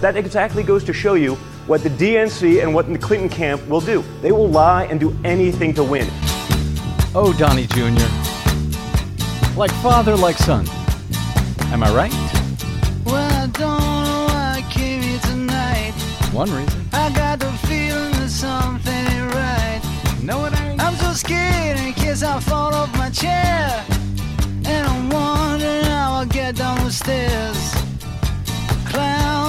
That exactly goes to show you what the DNC and what the Clinton camp will do. They will lie and do anything to win. Oh, Donnie Jr. Like father, like son. Am I right? Well, I don't know why I came here tonight. One reason. I got the feeling that something ain't right. No, it ain't. I'm so scared in case I fall off my chair. And I'm wondering how I'll get down the stairs.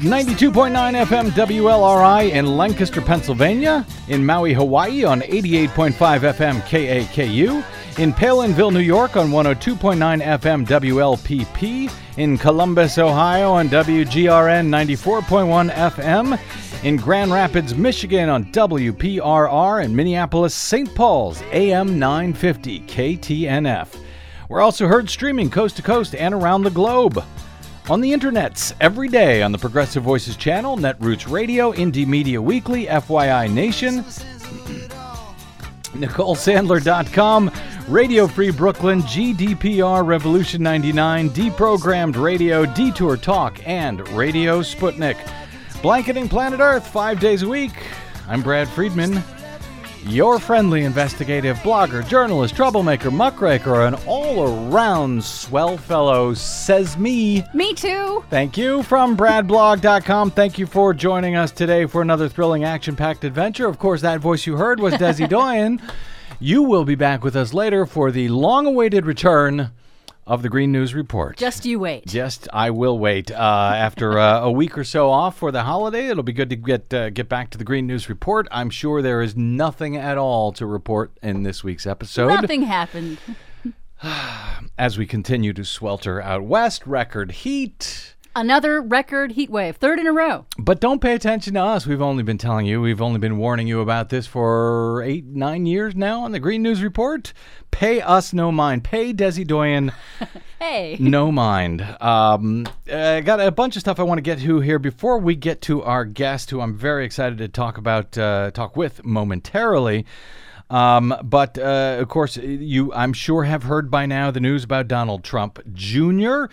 92.9 FM WLRI in Lancaster, Pennsylvania, in Maui, Hawaii on 88.5 FM KAKU, in Palenville, New York on 102.9 FM WLPP, in Columbus, Ohio on WGRN 94.1 FM, in Grand Rapids, Michigan on WPRR, and Minneapolis, St. Paul's AM 950 KTNF. We're also heard streaming coast to coast and around the globe on the internets every day on the Progressive Voices channel, Netroots Radio, Indie Media Weekly, FYI Nation, NicoleSandler.com, Radio Free Brooklyn, GDPR Revolution 99, Deprogrammed Radio, Detour Talk, and Radio Sputnik. Blanketing planet Earth five days a week. I'm Brad Friedman, your friendly investigative blogger, journalist, troublemaker, muckraker, and all around swell fellow, says me. Me too. Thank you from bradblog.com. Thank you for joining us today for another thrilling action packed adventure. Of course, that voice you heard was Desi Doyen. You will be back with us later for the long awaited return of the Green News Report. Just you wait. Just, I will wait. Uh, after uh, a week or so off for the holiday, it'll be good to get uh, get back to the Green News Report. I'm sure there is nothing at all to report in this week's episode. Nothing happened. As we continue to swelter out west, record heat. Another record heat wave, third in a row. But don't pay attention to us. We've only been telling you, we've only been warning you about this for eight, nine years now on the Green News Report. Pay us no mind. Pay Desi Doyen Hey. no mind. Um, I got a bunch of stuff I want to get to here before we get to our guest, who I'm very excited to talk about, uh, talk with momentarily. Um, but uh, of course, you I'm sure have heard by now the news about Donald Trump Jr.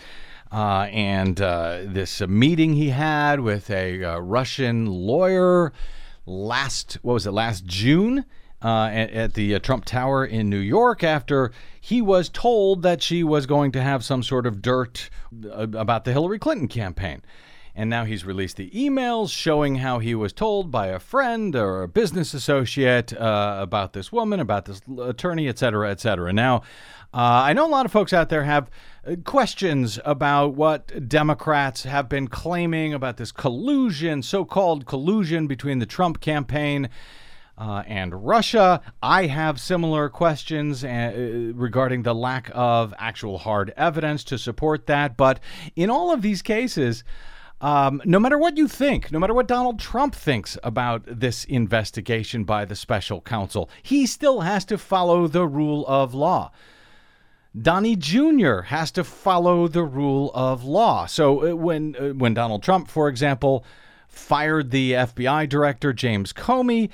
Uh, and uh, this uh, meeting he had with a uh, Russian lawyer last what was it last June uh, at, at the uh, Trump Tower in New York after he was told that she was going to have some sort of dirt about the Hillary Clinton campaign. And now he's released the emails showing how he was told by a friend or a business associate about this woman, about this attorney, et cetera, et cetera. Now, uh, I know a lot of folks out there have uh, questions about what Democrats have been claiming about this collusion, so called collusion between the Trump campaign uh, and Russia. I have similar questions uh, regarding the lack of actual hard evidence to support that. But in all of these cases, um, no matter what you think, no matter what Donald Trump thinks about this investigation by the special counsel, he still has to follow the rule of law. Donnie Jr. has to follow the rule of law. So uh, when uh, when Donald Trump, for example, fired the FBI director James Comey,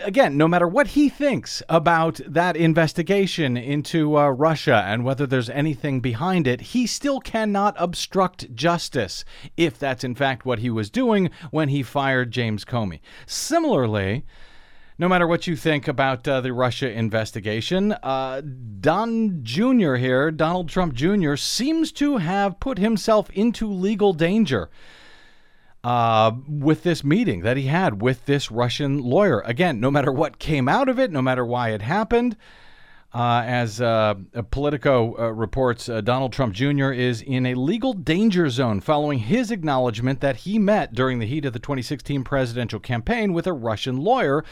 again, no matter what he thinks about that investigation into uh, Russia and whether there's anything behind it, he still cannot obstruct justice if that's in fact what he was doing when he fired James Comey. Similarly, no matter what you think about uh, the Russia investigation, uh, Don Jr. here, Donald Trump Jr., seems to have put himself into legal danger uh, with this meeting that he had with this Russian lawyer. Again, no matter what came out of it, no matter why it happened, uh, as uh, Politico uh, reports, uh, Donald Trump Jr. is in a legal danger zone following his acknowledgement that he met during the heat of the 2016 presidential campaign with a Russian lawyer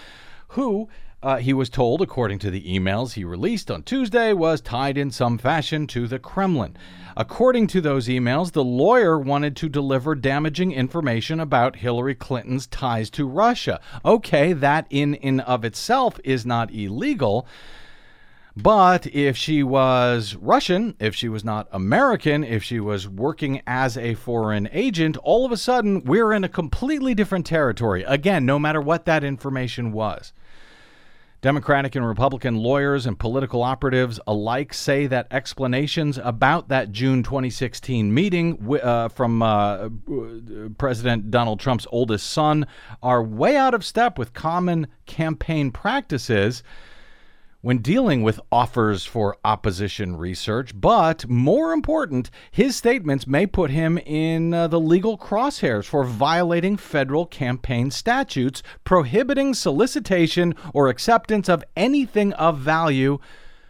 who uh, he was told, according to the emails he released on Tuesday, was tied in some fashion to the Kremlin. According to those emails, the lawyer wanted to deliver damaging information about Hillary Clinton's ties to Russia. Okay, that in and of itself is not illegal. But if she was Russian, if she was not American, if she was working as a foreign agent, all of a sudden we're in a completely different territory. Again, no matter what that information was. Democratic and Republican lawyers and political operatives alike say that explanations about that June 2016 meeting uh, from uh, President Donald Trump's oldest son are way out of step with common campaign practices when dealing with offers for opposition research, but more important, his statements may put him in uh, the legal crosshairs for violating federal campaign statutes prohibiting solicitation or acceptance of anything of value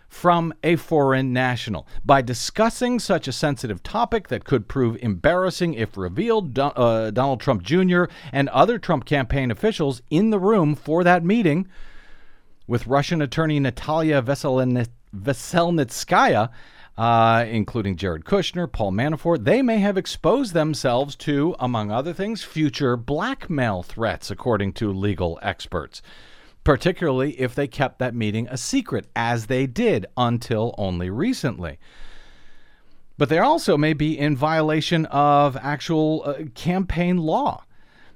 from a foreign national. By discussing such a sensitive topic that could prove embarrassing if revealed, uh, Donald Trump Jr. and other Trump campaign officials in the room for that meeting with Russian attorney Natalia Veselnitskaya, uh, including Jared Kushner, Paul Manafort, they may have exposed themselves to, among other things, future blackmail threats, according to legal experts, particularly if they kept that meeting a secret, as they did until only recently. But they also may be in violation of actual uh, campaign law.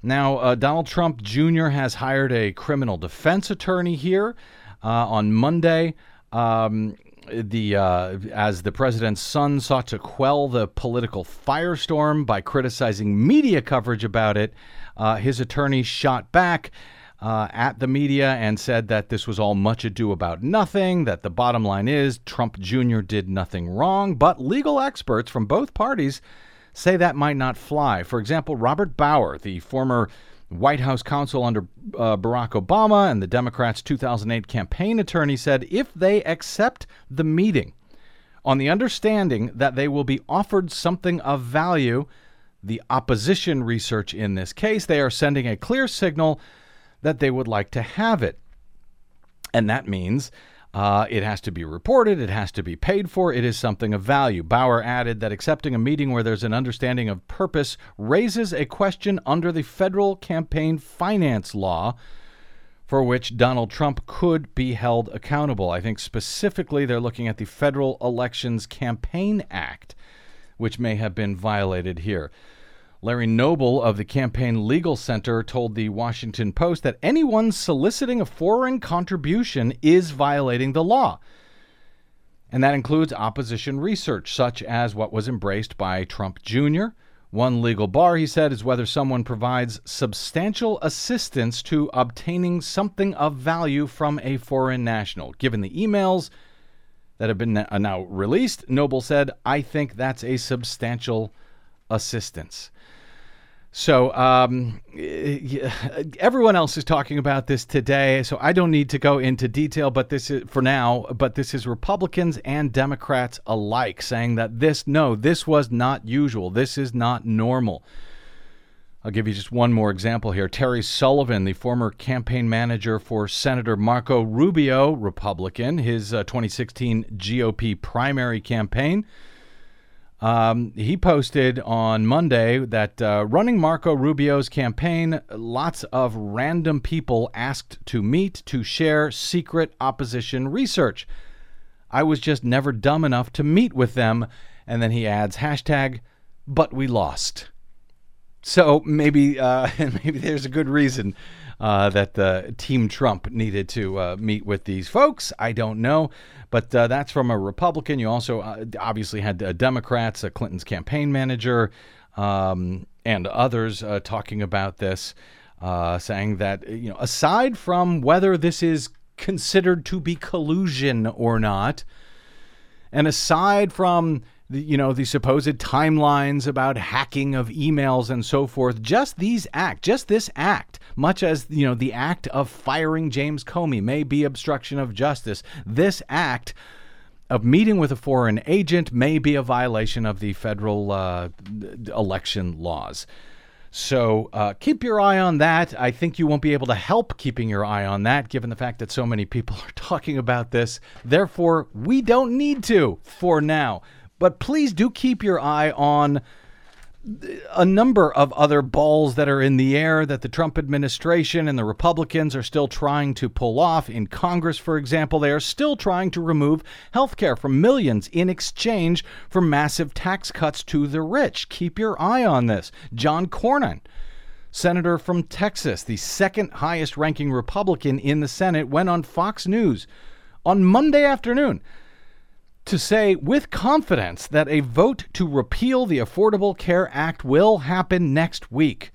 Now, uh, Donald Trump Jr. has hired a criminal defense attorney here uh, on Monday. Um, the uh, as the president's son sought to quell the political firestorm by criticizing media coverage about it, uh, his attorney shot back. Uh, at the media and said that this was all much ado about nothing, that the bottom line is Trump Jr. did nothing wrong. But legal experts from both parties say that might not fly. For example, Robert Bauer, the former White House counsel under uh, Barack Obama and the Democrats' 2008 campaign attorney, said if they accept the meeting on the understanding that they will be offered something of value, the opposition research in this case, they are sending a clear signal that they would like to have it. And that means uh, it has to be reported, it has to be paid for, it is something of value. Bauer added that accepting a meeting where there's an understanding of purpose raises a question under the federal campaign finance law for which Donald Trump could be held accountable. I think specifically they're looking at the Federal Elections Campaign Act, which may have been violated here. Larry Noble of the Campaign Legal Center told the Washington Post that anyone soliciting a foreign contribution is violating the law. And that includes opposition research, such as what was embraced by Trump Jr. One legal bar, he said, is whether someone provides substantial assistance to obtaining something of value from a foreign national. Given the emails that have been now released, Noble said, I think that's a substantial assistance. So um, everyone else is talking about this today, so I don't need to go into detail. But this is for now. But this is Republicans and Democrats alike saying that this no, this was not usual. This is not normal. I'll give you just one more example here. Terry Sullivan, the former campaign manager for Senator Marco Rubio, Republican, his uh, 2016 GOP primary campaign um, he posted on Monday that uh, running Marco Rubio's campaign, lots of random people asked to meet to share secret opposition research. I was just never dumb enough to meet with them. And then he adds hashtag, but we lost. So maybe uh, maybe there's a good reason uh, that uh, Team Trump needed to uh, meet with these folks. I don't know, but uh, that's from a Republican. You also obviously had Democrats, Clinton's campaign manager, um, and others talking about this, saying that you know aside from whether this is considered to be collusion or not, and aside from you know the supposed timelines about hacking of emails and so forth just these act just this act much as you know the act of firing James Comey may be obstruction of justice this act of meeting with a foreign agent may be a violation of the federal uh, election laws So uh, keep your eye on that. I think you won't be able to help keeping your eye on that, given the fact that so many people are talking about this. Therefore, we don't need to for now. But please do keep your eye on a number of other balls that are in the air that the Trump administration and the Republicans are still trying to pull off. In Congress, for example, they are still trying to remove health care from millions in exchange for massive tax cuts to the rich. Keep your eye on this. John Cornyn. Senator from Texas, the second highest ranking Republican in the Senate, went on Fox News on Monday afternoon to say with confidence that a vote to repeal the Affordable Care Act will happen next week.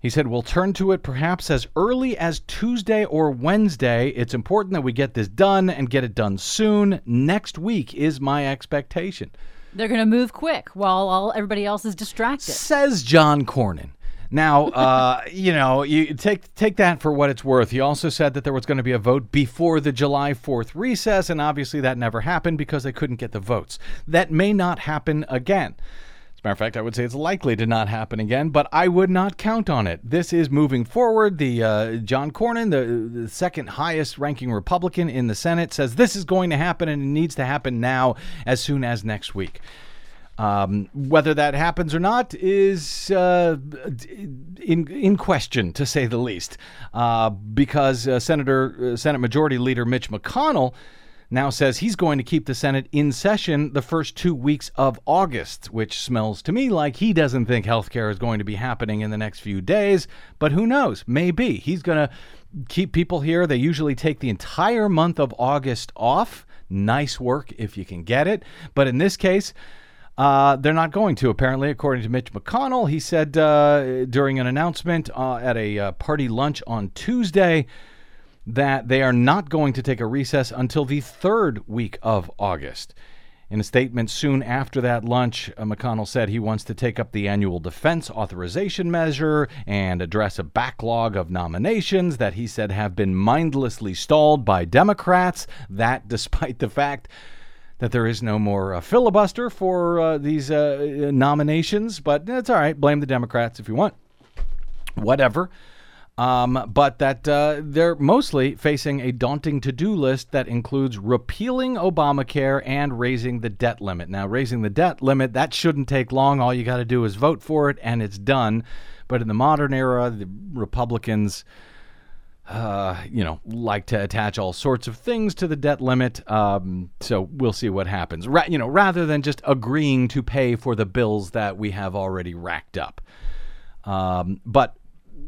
He said, We'll turn to it perhaps as early as Tuesday or Wednesday. It's important that we get this done and get it done soon. Next week is my expectation, They're going to move quick while all everybody else is distracted. says John Cornyn. Now, uh, you know, you take take that for what it's worth. He also said that there was going to be a vote before the July 4th recess, and obviously that never happened because they couldn't get the votes. That may not happen again. As a matter of fact, I would say it's likely to not happen again, but I would not count on it. This is moving forward. The uh, John Cornyn, the, the second highest ranking Republican in the Senate, says this is going to happen and it needs to happen now as soon as next week. Um, whether that happens or not is uh, in in question, to say the least, uh, because uh, Senator uh, Senate Majority Leader Mitch McConnell now says he's going to keep the Senate in session the first two weeks of August, which smells to me like he doesn't think health care is going to be happening in the next few days. But who knows? Maybe he's going to keep people here. They usually take the entire month of August off. Nice work if you can get it. But in this case. Uh, they're not going to, apparently, according to Mitch McConnell. He said uh, during an announcement uh, at a uh, party lunch on Tuesday that they are not going to take a recess until the third week of August. In a statement soon after that lunch, uh, McConnell said he wants to take up the annual defense authorization measure and address a backlog of nominations that he said have been mindlessly stalled by Democrats. That, despite the fact that there is no more uh, filibuster for uh, these uh, nominations, but it's all right. Blame the Democrats if you want. Whatever. Um, but that uh, they're mostly facing a daunting to do list that includes repealing Obamacare and raising the debt limit. Now, raising the debt limit, that shouldn't take long. All you got to do is vote for it, and it's done. But in the modern era, the Republicans uh, you know, like to attach all sorts of things to the debt limit. Um, so we'll see what happens. Ra- you know, rather than just agreeing to pay for the bills that we have already racked up. Um, but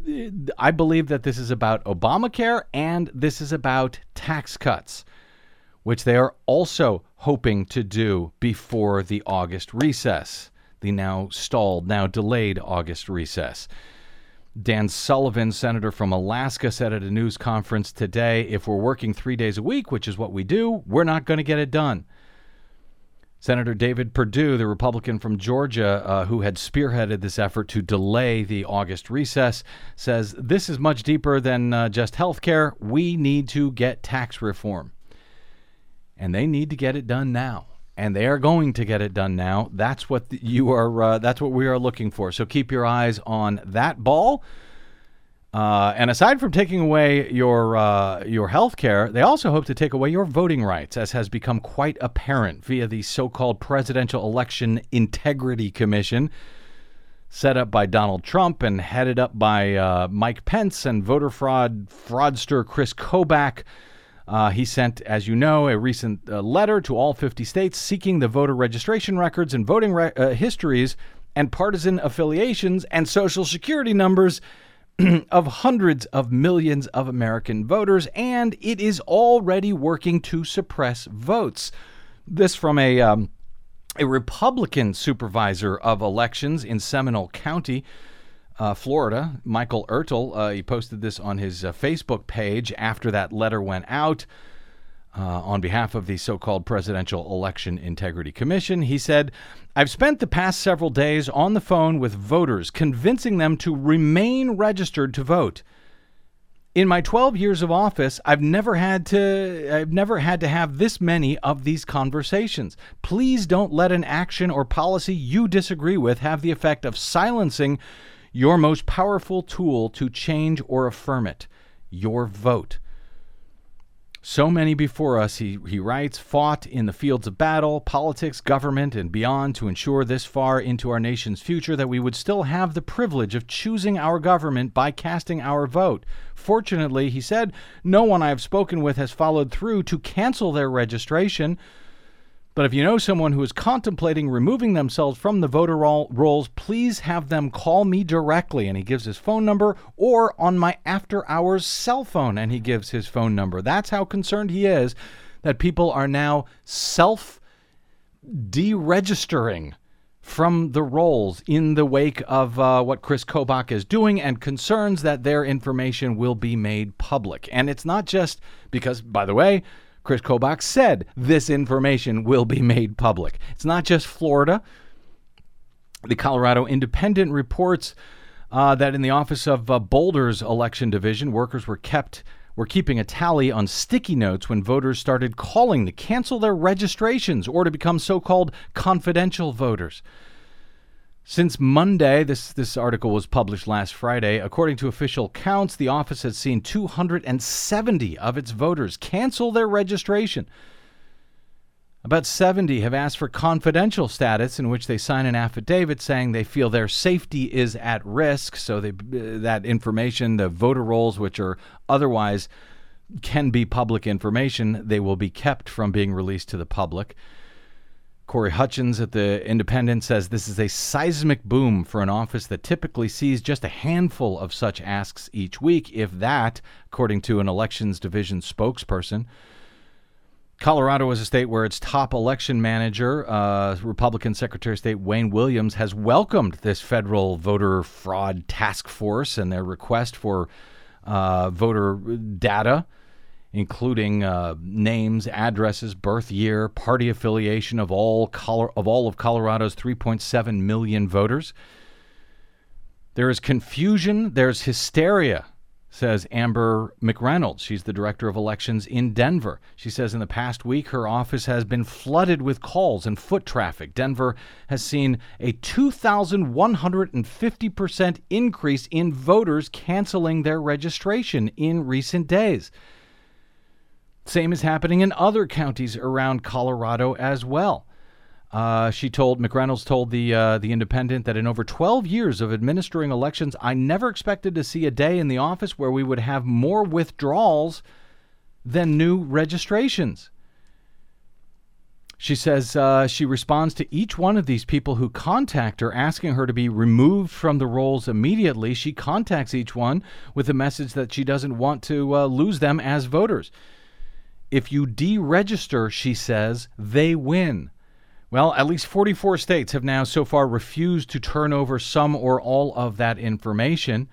uh, I believe that this is about Obamacare and this is about tax cuts, which they are also hoping to do before the August recess, the now stalled, now delayed August recess. Dan Sullivan, senator from Alaska, said at a news conference today if we're working three days a week, which is what we do, we're not going to get it done. Senator David Perdue, the Republican from Georgia uh, who had spearheaded this effort to delay the August recess, says this is much deeper than uh, just health care. We need to get tax reform. And they need to get it done now and they are going to get it done now. That's what you are. Uh, that's what we are looking for. So keep your eyes on that ball. Uh, and aside from taking away your uh, your health care, they also hope to take away your voting rights, as has become quite apparent via the so-called Presidential Election Integrity Commission, set up by Donald Trump and headed up by uh, Mike Pence and voter fraud fraudster Chris Kobach. Uh, he sent, as you know, a recent uh, letter to all 50 states seeking the voter registration records and voting re- uh, histories and partisan affiliations and social security numbers of hundreds of millions of American voters, and it is already working to suppress votes. This from a um, a Republican supervisor of elections in Seminole County uh, Florida, Michael Ertel. Uh, he posted this on his uh, Facebook page after that letter went out. Uh, on behalf of the so called Presidential Election Integrity Commission, he said, I've spent the past several days on the phone with voters, convincing them to remain registered to vote. In my 12 years of office, I've never had to I've never had to have this many of these conversations. Please don't let an action or policy you disagree with have the effect of silencing your most powerful tool to change or affirm it your vote. So many before us, he, he writes, fought in the fields of battle, politics, government, and beyond to ensure this far into our nation's future that we would still have the privilege of choosing our government by casting our vote. Fortunately, he said, no one I have spoken with has followed through to cancel their registration. But if you know someone who is contemplating removing themselves from the voter roll- rolls, please have them call me directly. And he gives his phone number, or on my after hours cell phone, and he gives his phone number. That's how concerned he is that people are now self deregistering from the rolls in the wake of uh, what Chris Kobach is doing and concerns that their information will be made public. And it's not just because, by the way, Chris Kobach said this information will be made public. It's not just Florida. The Colorado Independent reports uh, that in the office of uh, Boulder's election division, workers were kept were keeping a tally on sticky notes when voters started calling to cancel their registrations or to become so-called confidential voters. Since Monday, this, this article was published last Friday. According to official counts, the office has seen 270 of its voters cancel their registration. About 70 have asked for confidential status, in which they sign an affidavit saying they feel their safety is at risk. So they, uh, that information, the voter rolls, which are otherwise can be public information, they will be kept from being released to the public. Corey Hutchins at the Independent says this is a seismic boom for an office that typically sees just a handful of such asks each week, if that, according to an elections division spokesperson. Colorado is a state where its top election manager, uh, Republican Secretary of State Wayne Williams, has welcomed this federal voter fraud task force and their request for uh, voter data including uh, names, addresses, birth year, party affiliation of all of all of Colorado's 3.7 million voters. There is confusion. There's hysteria, says Amber McReynolds. She's the director of elections in Denver. She says in the past week, her office has been flooded with calls and foot traffic. Denver has seen a 2,150% increase in voters canceling their registration in recent days. Same is happening in other counties around Colorado as well. Uh, she told McReynolds told the uh, the Independent that in over 12 years of administering elections, I never expected to see a day in the office where we would have more withdrawals than new registrations. She says uh, she responds to each one of these people who contact her asking her to be removed from the rolls immediately. She contacts each one with a message that she doesn't want to uh, lose them as voters. If you deregister, she says, they win. Well, at least 44 states have now so far refused to turn over some or all of that information.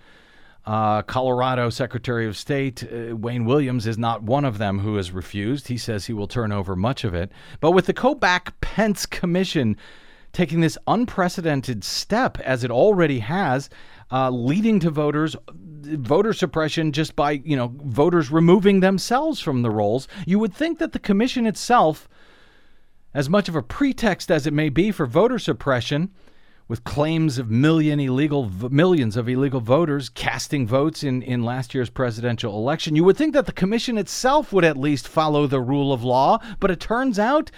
Uh, Colorado Secretary of State uh, Wayne Williams is not one of them who has refused. He says he will turn over much of it. But with the Kobach Pence Commission taking this unprecedented step, as it already has, uh, leading to voters voter suppression just by you know voters removing themselves from the rolls. You would think that the commission itself, as much of a pretext as it may be for voter suppression, with claims of million illegal millions of illegal voters casting votes in, in last year's presidential election, you would think that the commission itself would at least follow the rule of law, but it turns out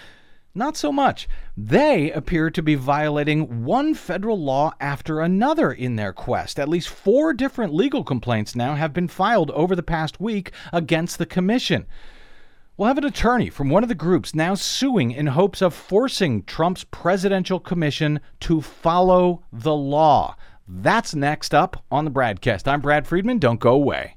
not so much. They appear to be violating one federal law after another in their quest. At least four different legal complaints now have been filed over the past week against the commission. We'll have an attorney from one of the groups now suing in hopes of forcing Trump's presidential commission to follow the law. That's next up on the BradCast. I'm Brad Friedman. Don't go away.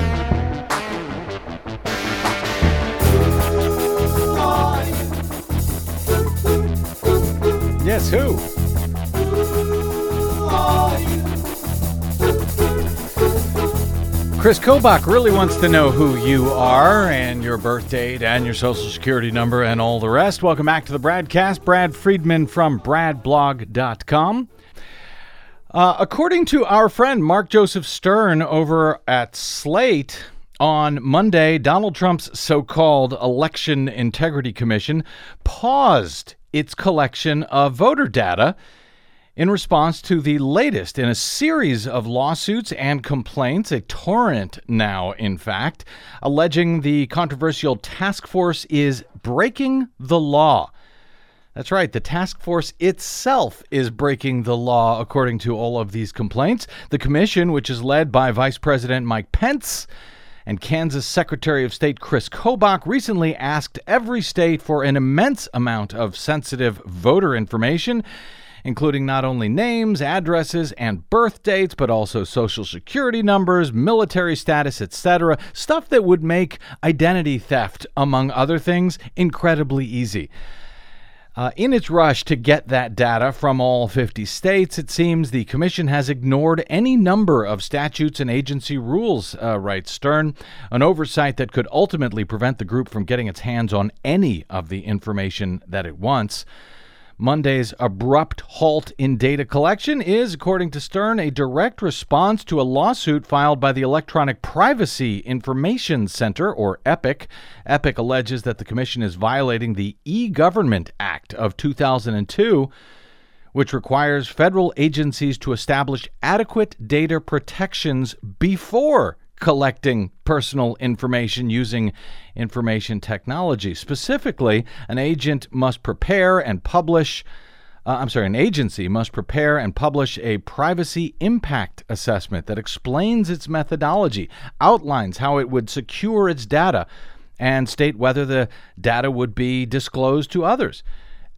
Yes, who? Chris Kobach really wants to know who you are and your birth date and your social security number and all the rest. Welcome back to the BradCast. Brad Friedman from bradblog.com. Uh, according to our friend Mark Joseph Stern over at Slate, on Monday, Donald Trump's so called Election Integrity Commission paused its collection of voter data in response to the latest in a series of lawsuits and complaints, a torrent now, in fact, alleging the controversial task force is breaking the law. That's right, the task force itself is breaking the law, according to all of these complaints. The commission, which is led by Vice President Mike Pence, and Kansas Secretary of State Chris Kobach recently asked every state for an immense amount of sensitive voter information including not only names, addresses, and birth dates, but also social security numbers, military status, etc. Stuff that would make identity theft, among other things, incredibly easy. Uh, in its rush to get that data from all 50 states, it seems the Commission has ignored any number of statutes and agency rules, uh, writes Stern, an oversight that could ultimately prevent the group from getting its hands on any of the information that it wants. Monday's abrupt halt in data collection is, according to Stern, a direct response to a lawsuit filed by the Electronic Privacy Information Center, or EPIC. EPIC alleges that the Commission is violating the E Government Act of 2002 which requires federal agencies to establish adequate data protections before collecting personal information using information technology. Specifically, an agent must prepare and publish. Uh, I'm sorry, an agency must prepare and publish a privacy impact assessment that explains its methodology, outlines how it would secure its data, and state whether the data would be disclosed to others.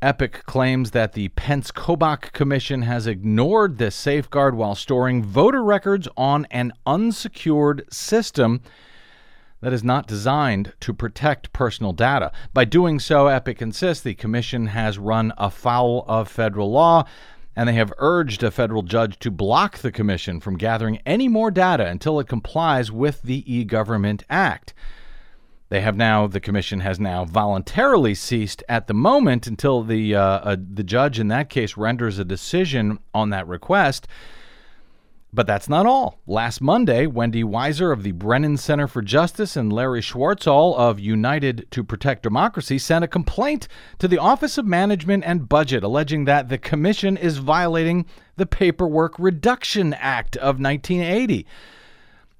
Epic claims that the Pence Kobach Commission has ignored this safeguard while storing voter records on an unsecured system that is not designed to protect personal data. By doing so, Epic insists the Commission has run afoul of federal law, and they have urged a federal judge to block the Commission from gathering any more data until it complies with the e Government Act. They have now, the commission has now voluntarily ceased at the moment until the, uh, uh, the judge in that case renders a decision on that request. But that's not all. Last Monday, Wendy Weiser of the Brennan Center for Justice and Larry Schwartztol of United to Protect Democracy sent a complaint to the Office of Management and Budget alleging that the commission is violating the Paperwork Reduction Act of 1980.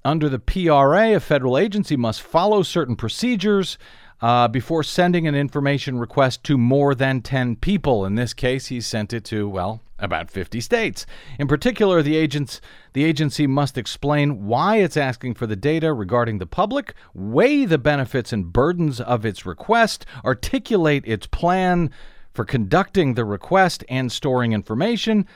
Under the PRA, a federal agency must follow certain procedures uh, before sending an information request to more than 10 people. In this case, he sent it to, well, about 50 states. In particular, the, agents, the agency must explain why it's asking for the data regarding the public, weigh the benefits and burdens of its request, articulate its plan for conducting the request and storing information,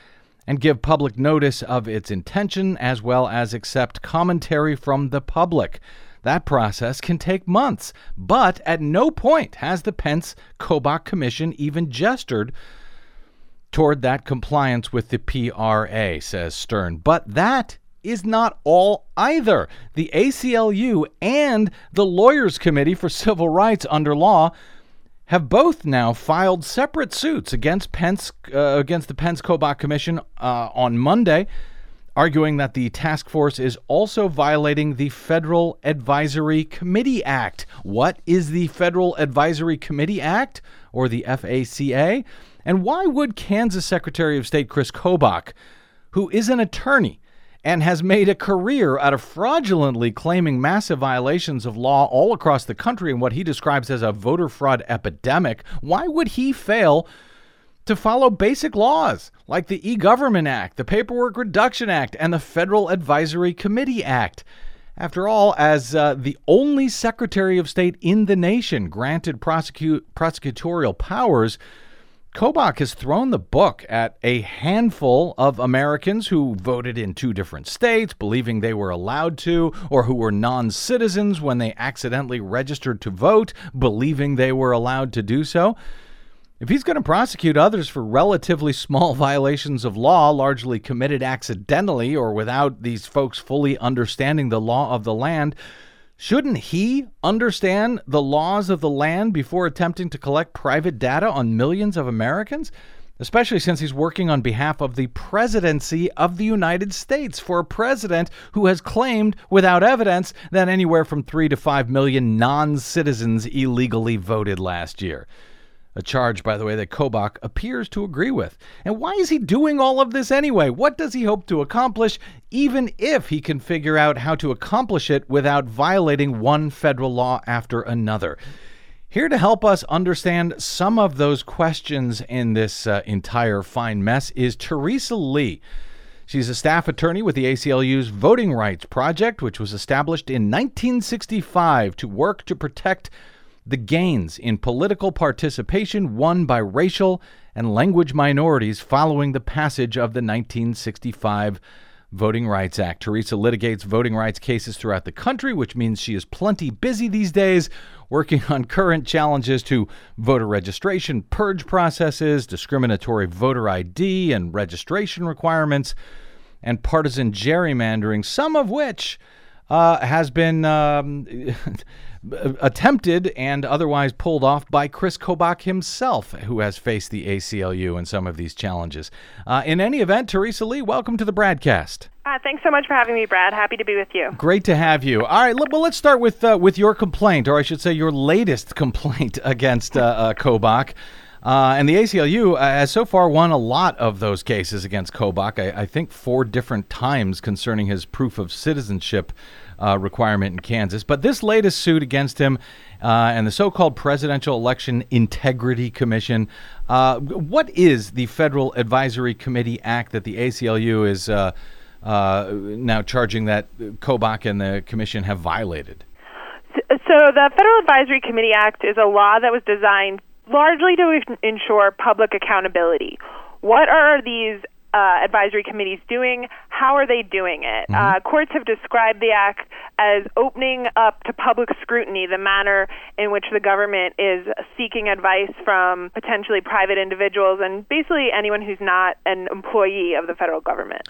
and give public notice of its intention as well as accept commentary from the public. That process can take months, but at no point has the Pence Kobach Commission even gestured toward that compliance with the PRA, says Stern. But that is not all either. The ACLU and the Lawyers Committee for Civil Rights under law have both now filed separate suits against Pence uh, against the Pence Kobach Commission uh, on Monday, arguing that the task force is also violating the Federal Advisory Committee Act. What is the Federal Advisory Committee Act, or the FACA? And why would Kansas Secretary of State Chris Kobach, who is an attorney, and has made a career out of fraudulently claiming massive violations of law all across the country in what he describes as a voter fraud epidemic, why would he fail to follow basic laws like the E Government Act, the Paperwork Reduction Act, and the Federal Advisory Committee Act? After all, as uh, the only Secretary of State in the nation granted prosecute, prosecutorial powers, Kobach has thrown the book at a handful of Americans who voted in two different states, believing they were allowed to, or who were non citizens when they accidentally registered to vote, believing they were allowed to do so. If he's going to prosecute others for relatively small violations of law, largely committed accidentally or without these folks fully understanding the law of the land, shouldn't he understand the laws of the land before attempting to collect private data on millions of Americans? Especially since he's working on behalf of the presidency of the United States for a president who has claimed, without evidence, that anywhere from 3 to 5 million non citizens illegally voted last year. A charge, by the way, that Kobach appears to agree with. And why is he doing all of this anyway? What does he hope to accomplish, even if he can figure out how to accomplish it without violating one federal law after another? Here to help us understand some of those questions in this uh, entire fine mess is Theresa Lee. She's a staff attorney with the ACLU's Voting Rights Project, which was established in 1965 to work to protect the gains in political participation won by racial and language minorities following the passage of the 1965 Voting Rights Act. Theresa litigates voting rights cases throughout the country, which means she is plenty busy these days working on current challenges to voter registration, purge processes, discriminatory voter ID and registration requirements, and partisan gerrymandering, some of which uh, has been um, attempted and otherwise pulled off by Chris Kobach himself, who has faced the ACLU in some of these challenges. Uh, in any event, Theresa Lee, welcome to the BradCast. Uh, thanks so much for having me, Brad. Happy to be with you. Great to have you. All right, well, let's start with uh, with your complaint, or I should say, your latest complaint against uh, uh, Kobach. Uh, and the ACLU uh, has so far won a lot of those cases against Kobach. I, I think four different times concerning his proof of citizenship uh, requirement in Kansas. But this latest suit against him uh, and the so called Presidential Election Integrity Commission uh, what is the Federal Advisory Committee Act that the ACLU is uh, now charging that Kobach and the commission have violated? So, the Federal Advisory Committee Act is a law that was designed largely to ensure public accountability. What are these uh, advisory committees doing? How are they doing it? Mm-hmm. Uh, courts have described the act as opening up to public scrutiny the manner in which the government is seeking advice from potentially private individuals and basically anyone who's not an employee of the federal government.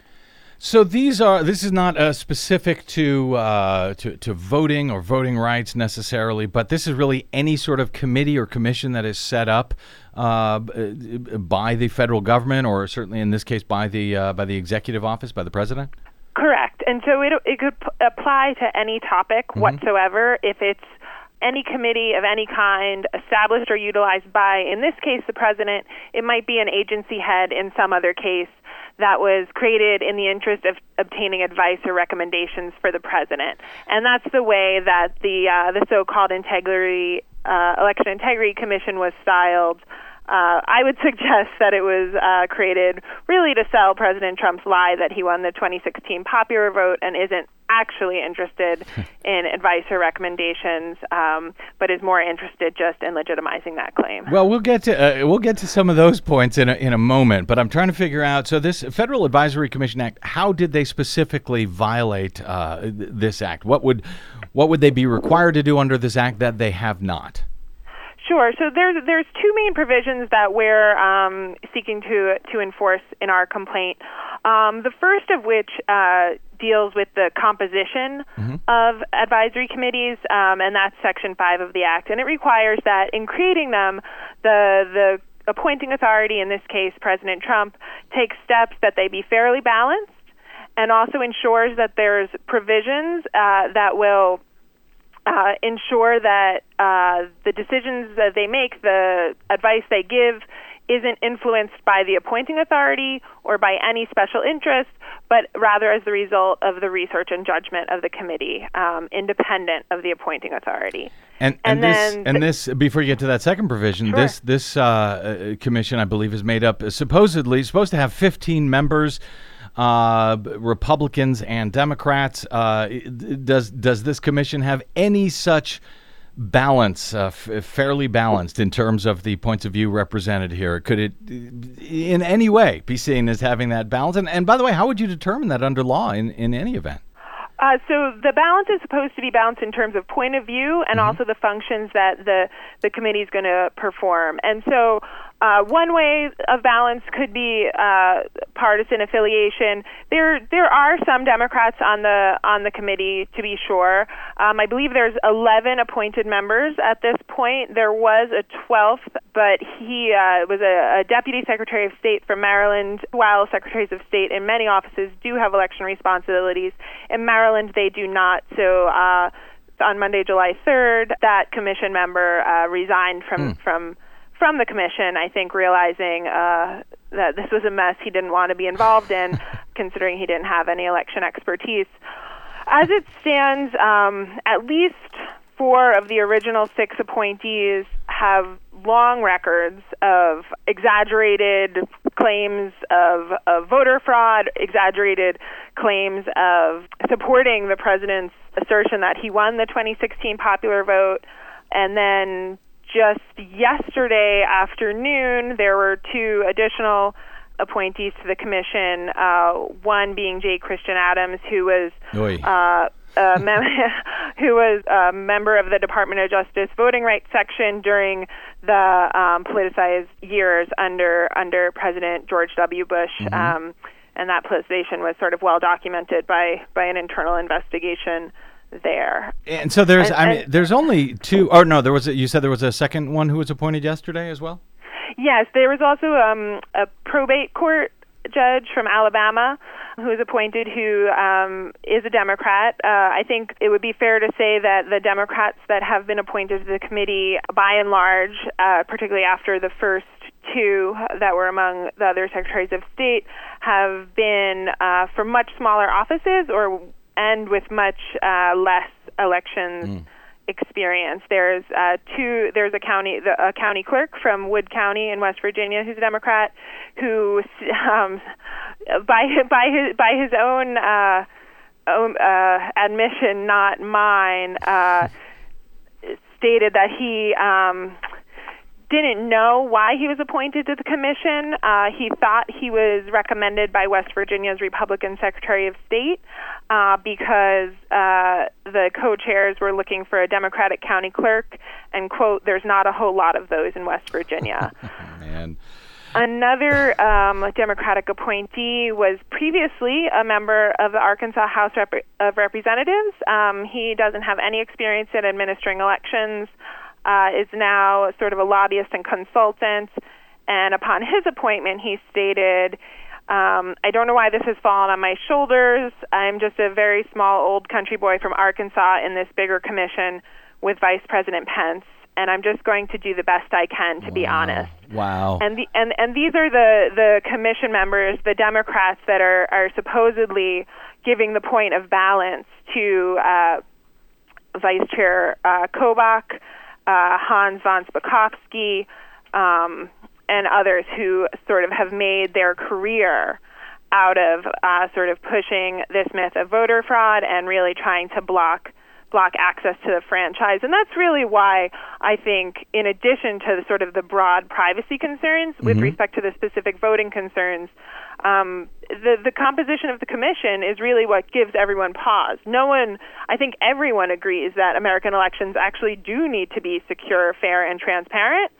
So these are this is not uh, specific to, uh, to to voting or voting rights necessarily, but this is really any sort of committee or commission that is set up uh, by the federal government, or certainly in this case by the uh, by the executive office, by the president. Correct, and so it it could p- apply to any topic mm-hmm. whatsoever if it's any committee of any kind established or utilized by, in this case, the president. It might be an agency head in some other case that was created in the interest of obtaining advice or recommendations for the president. And that's the way that the uh, the so-called integrity uh, election integrity commission was styled uh, I would suggest that it was uh, created really to sell President Trump's lie that he won the 2016 popular vote and isn't actually interested in advice or recommendations, um, but is more interested just in legitimizing that claim. Well, we'll get to uh, we'll get to some of those points in a, in a moment, but I'm trying to figure out. So, this Federal Advisory Commission Act, how did they specifically violate uh, this act? What would what would they be required to do under this act that they have not? Sure. So there's there's two main provisions that we're um, seeking to to enforce in our complaint. Um, the first of which uh, deals with the composition mm-hmm. of advisory committees, um, and that's Section Five of the Act, and it requires that in creating them, the the appointing authority, in this case President Trump, takes steps that they be fairly balanced, and also ensures that there's provisions uh, that will uh, ensure that uh, the decisions that they make, the advice they give, isn't influenced by the appointing authority or by any special interest, but rather as the result of the research and judgment of the committee, um, independent of the appointing authority. And, and, and this, and this, before you get to that second provision, sure. this this uh, uh commission, I believe, is made up supposedly supposed to have 15 members uh, Republicans and Democrats. Uh, does does this commission have any such balance, uh, f- fairly balanced in terms of the points of view represented here? Could it, in any way, be seen as having that balance? And, and by the way, how would you determine that under law in, in any event? Uh, so the balance is supposed to be balanced in terms of point of view and mm-hmm. also the functions that the the committee is going to perform. And so uh, one way of balance could be uh, partisan affiliation. There, there are some Democrats on the on the committee, to be sure. Um, I believe there's 11 appointed members at this point. There was a 12th, but he uh, was a, a deputy secretary of state from Maryland. While secretaries of state in many offices do have election responsibilities, in Maryland they do not. So. Uh, on Monday, July 3rd, that commission member uh, resigned from from from the commission, I think realizing uh, that this was a mess he didn't want to be involved in, considering he didn't have any election expertise. As it stands, um, at least four of the original six appointees have long records of exaggerated claims of, of voter fraud, exaggerated claims of supporting the president's assertion that he won the 2016 popular vote, and then just yesterday afternoon, there were two additional appointees to the commission. Uh, one being J. Christian Adams, who was uh, a mem- who was a member of the Department of Justice Voting Rights Section during the um, politicized years under under President George W. Bush. Um, and that politicization was sort of well documented by by an internal investigation there. And so there's, And- I mean, there's only two. Or no, there was. A, you said there was a second one who was appointed yesterday as well. Yes, there was also um, a probate court judge from Alabama who was appointed who um, is a Democrat. Uh, I think it would be fair to say that the Democrats that have been appointed to the committee, by and large, uh, particularly after the first two that were among the other secretaries of state, have been uh, for much smaller offices or and with much uh, less elections experience. There's uh, two. There's a county, the, a county clerk from Wood County in West Virginia, who's a Democrat, who, um, by by his by his own uh, own uh, admission, not mine, uh, stated that he. Um, didn't know why he was appointed to the commission. Uh, he thought he was recommended by West Virginia's Republican Secretary of State uh, because uh, the co-chairs were looking for a Democratic county clerk, and quote, "There's not a whole lot of those in West Virginia." Man, Another um, Democratic appointee was previously a member of the Arkansas House Rep- of Representatives. Um, he doesn't have any experience in administering elections, uh, is now sort of a lobbyist and consultant. And upon his appointment, he stated, um, I don't know why this has fallen on my shoulders. I'm just a very small old country boy from Arkansas in this bigger commission with Vice President Pence, and I'm just going to do the best I can, to be honest wow. and the and and these are the the commission members, the Democrats that are are supposedly giving the point of balance to uh, Vice Chair uh, Kobach, uh, Hans von Spakovsky, um, and others who sort of have made their career out of uh, sort of pushing this myth of voter fraud and really trying to block block access to the franchise. And that's really why I think, in addition to the sort of the broad privacy concerns with respect to the specific voting concerns, um, the the composition of the commission is really what gives everyone pause. No one, I think, everyone agrees that American elections actually do need to be secure, fair, and transparent.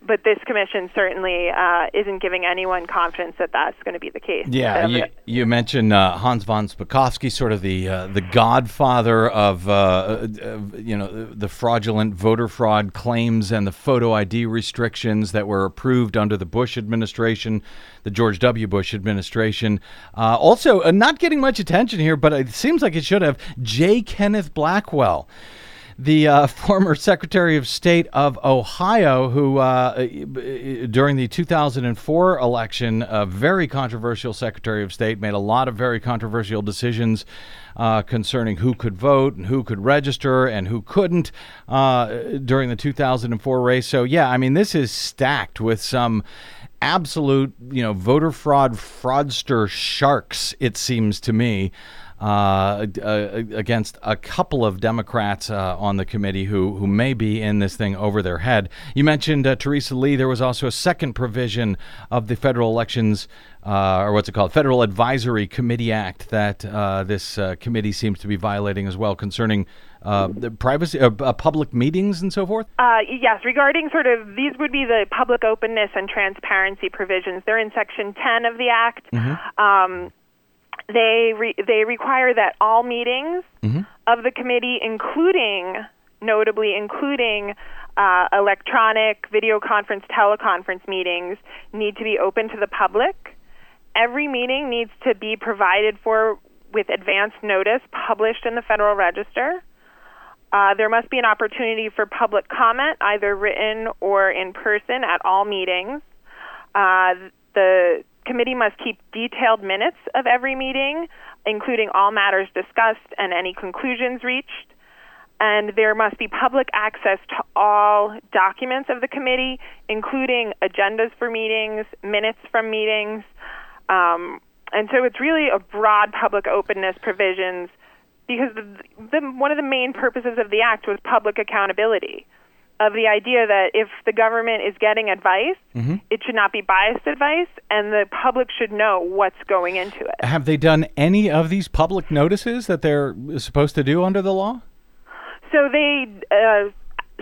But this commission certainly uh, isn't giving anyone confidence that that's going to be the case. Yeah, you, you mentioned uh, Hans von Spakovsky, sort of the uh, the godfather of uh, you know the fraudulent voter fraud claims and the photo ID restrictions that were approved under the Bush administration, the George W. Bush administration. Uh, also, uh, not getting much attention here, but it seems like it should have. J. Kenneth Blackwell the uh, former Secretary of State of Ohio, who uh, during the 2004 election, a very controversial Secretary of State, made a lot of very controversial decisions uh, concerning who could vote and who could register and who couldn't uh, during the 2004 race. So, yeah, I mean, this is stacked with some absolute, you know, voter fraud fraudster sharks, it seems to me. Uh, uh, against a couple of Democrats uh, on the committee who who may be in this thing over their head. You mentioned uh, Theresa Lee. There was also a second provision of the federal elections. Uh, or what's it called? Federal Advisory Committee Act that uh, this committee seems to be violating as well, concerning the privacy, public meetings, and so forth. yes, regarding sort of these would be the public openness and transparency provisions. They're in Section 10 of the Act. Mm-hmm. Um, they re- they require that all meetings mm-hmm. of the committee, including notably including uh, electronic video conference teleconference meetings, need to be open to the public. Every meeting needs to be provided for with advance notice, published in the Federal Register. Uh, there must be an opportunity for public comment, either written or in person, at all meetings. Uh, the committee must keep detailed minutes of every meeting, including all matters discussed and any conclusions reached. And there must be public access to all documents of the committee, including agendas for meetings, minutes from meetings. Um, and so it's really a broad public openness provisions because the, the, one of the main purposes of the act was public accountability of the idea that if the government is getting advice, mm-hmm. it should not be biased advice, and the public should know what's going into it. Have they done any of these public notices that they're supposed to do under the law? So they. Uh,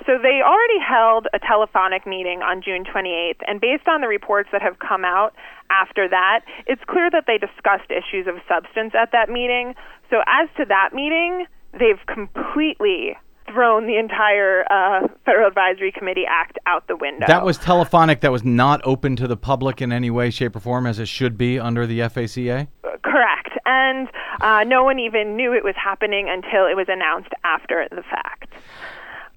so they already held a telephonic meeting on June 28th, and based on the reports that have come out after that, it's clear that they discussed issues of substance at that meeting. So as to that meeting, they've completely thrown the entire uh, Federal Advisory Committee Act out the window. That was telephonic. That was not open to the public in any way, shape, or form, as it should be under the FACA. correct, and uh, no one even knew it was happening until it was announced after the fact.